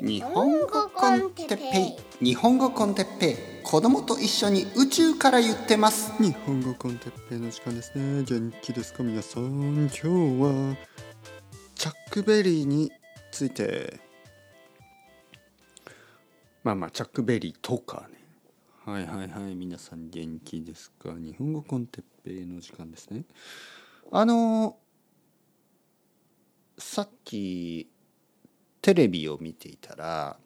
日本語 con テッペイ。日本語 con テッペイ。子供と一緒に宇宙から言ってます。日本語 con テッペイの時間ですね。元気ですか？皆さん。今日はチャックベリーについて。まあまあチャックベリーとかね。はいはいはい。皆さん元気ですか？日本語 con テッペイの時間ですね。あのさっきテレビを見ていたら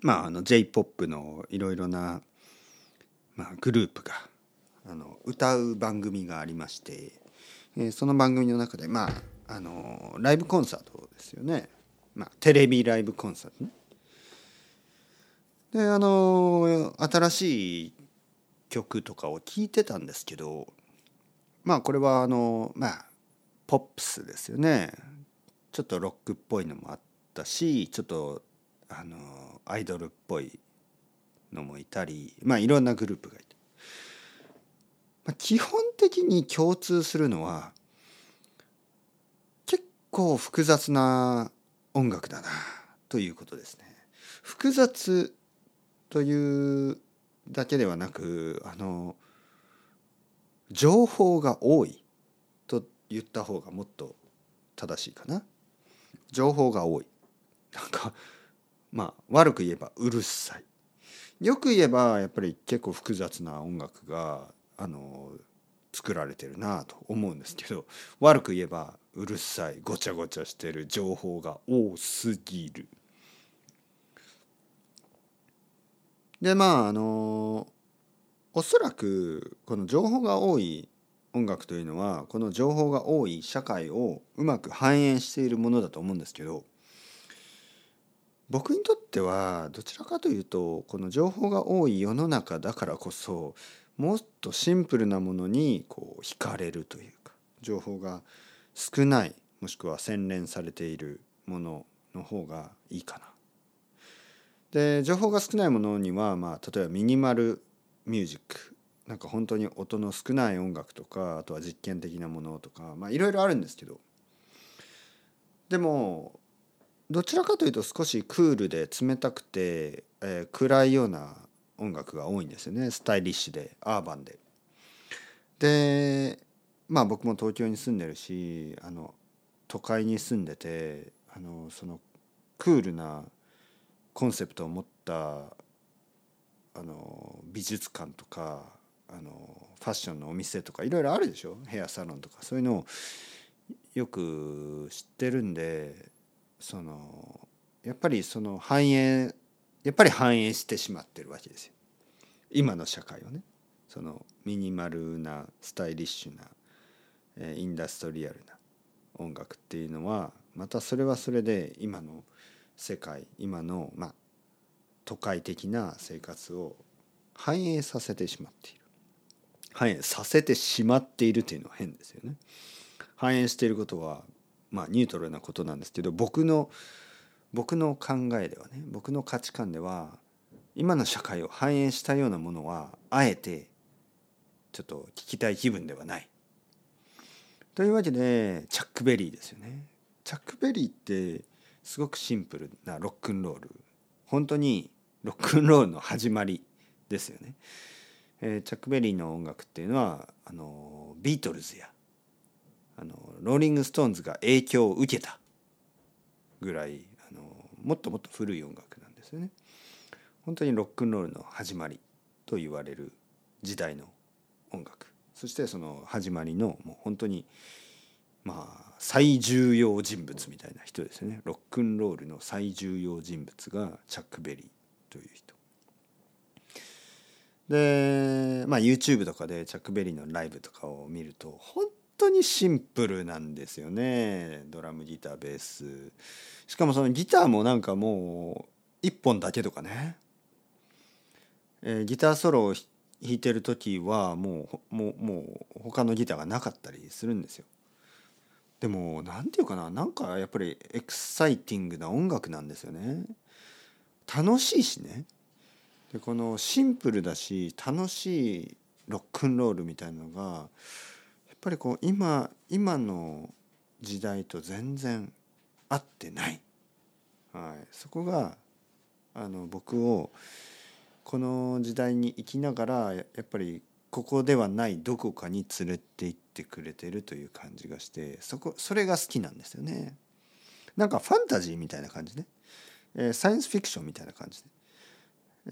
まああの j p o p のいろいろな、まあ、グループがあの歌う番組がありまして、えー、その番組の中でまああのライブコンサートですよね、まあ、テレビライブコンサートね。であの新しい曲とかを聴いてたんですけどまあこれはあのまあポップスですよねちょっとロックっぽいのもあったしちょっとあのアイドルっぽいのもいたりまあいろんなグループがいて、まあ、基本的に共通するのは結構複雑な音楽だなということですね。複雑というだけではなくあの情報が多いと言った方がもっと正しいかな。情報が多い。なんかまあ悪く言えばうるさい。よく言えばやっぱり結構複雑な音楽があの作られてるなと思うんですけど 悪く言えばうるさいごちゃごちゃしてる情報が多すぎる。でまああのおそらくこの情報が多い音楽というのはこの情報が多い社会をうまく反映しているものだと思うんですけど僕にとってはどちらかというとこの情報が多い世の中だからこそもっとシンプルなものにこう惹かれるというか情報が少ないもしくは洗練されているものの方がいいかな。で情報が少ないものには、まあ、例えばミニマルミュージックなんか本当に音の少ない音楽とかあとは実験的なものとかまあいろいろあるんですけどでもどちらかというと少しクールで冷たくて、えー、暗いような音楽が多いんですよね。スタイリッシュでアーバンで。でまあ僕も東京に住んでるしあの都会に住んでてあのそのクールなコンセプトを持ったあの美術館とかあのファッションのお店とかいろいろあるでしょ？ヘアサロンとか。そういうのをよく知ってるんでそのやっぱりその反映やっぱり反映してしまってるわけですよ。今の社会をね。そのミニマルなスタイリッシュな、えインダストリアルな音楽っていうのはまたそれはそれで今の世界今の、まあ、都会的な生活を反映させてしまっている。反映させてしまっているというのは変ですよね。反映していることはまあニュートラルなことなんですけど僕の僕の考えではね僕の価値観では今の社会を反映したようなものはあえてちょっと聞きたい気分ではない。というわけでチャックベリーですよね。チャックベリーってすごくシンプルなロックンロール本当にロックンロールの始まりですよね。えー、チャック・ベリーの音楽っていうのはあのビートルズやあのローリング・ストーンズが影響を受けたぐらいあのもっともっと古い音楽なんですよね。本当にロックンロールの始まりと言われる時代の音楽。そしてその始まりのもう本当にまあ最重要人物みたいな人ですね。ロックンロールの最重要人物がチャック・ベリーという人。でまあ YouTube とかでチャック・ベリーのライブとかを見ると本当にシンプルなんですよねドラムギターベース。しかもそのギターもなんかもう1本だけとかね、えー、ギターソロを弾いてる時はもうもうもう他のギターがなかったりするんですよ。でも何て言うかななんかやっぱりエクサイティングな音楽なんですよね。楽しいしね。でこのシンプルだし楽しいロックンロールみたいなのがぱりこう今今の時代と全然合ってない。はい、そこがあの僕をこの時代に生きながらやっぱりここではないどこかに連れて行ってくれてるという感じがしてそこそれが好きなんですよね。なんかファンタジーみたいな感じね、えーサイエンスフィクションみたいな感じで、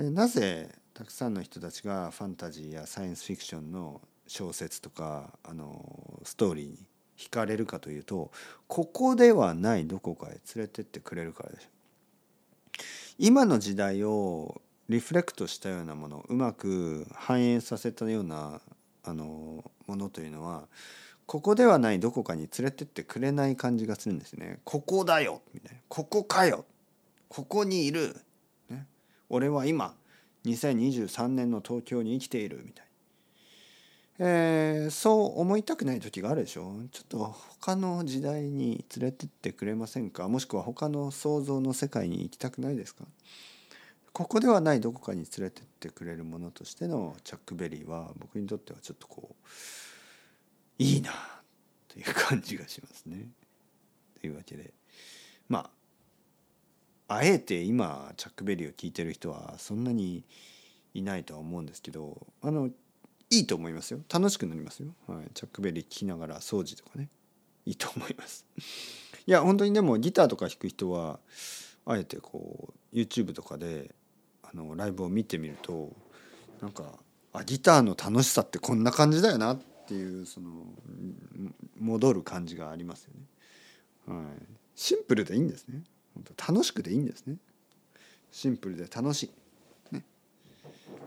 えーなぜたくさんの人たちがファンタジーやサイエンスフィクションの小説とかあのストーリーに惹かれるかというとここではないどこかへ連れてってくれるからでしょ。今の時代をリフレクトしたようなものうまく反映させたようなあのものというのはここではないどこかに連れてってくれない感じがするんですね。ここだよみたいな。ここかよ。ここにいる。ね、俺は今2023年の東京に生きているみたいな。えーそう思いたくない時があるでしょ。ちょっと他の時代に連れてってくれませんか？もしくは他の想像の世界に行きたくないですか？ここではないどこかに連れてってくれるものとしてのチャックベリーは僕にとってはちょっとこういいなという感じがしますね。というわけで。まああえて今チャックベリーを聞いてる人はそんなにいないとは思うんですけどあのいいと思いますよ。楽しくなりますよ、はい、チャックベリー聞きながら掃除とかね。いいと思います。いや本当にでもギターとか弾く人はあえてこう YouTube とかであのライブを見てみるとなんかあギターの楽しさってこんな感じだよなっていうその戻る感じがありますよね、はい、シンプルでいいんですね。本当楽しくでいいんですね。シンプルで楽しい、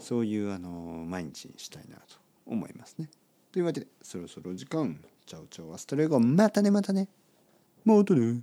そういうあの毎日にしたいなと思いますね。というわけでそろそろ時間。チャオチャオアストレゴまたねまたね。またね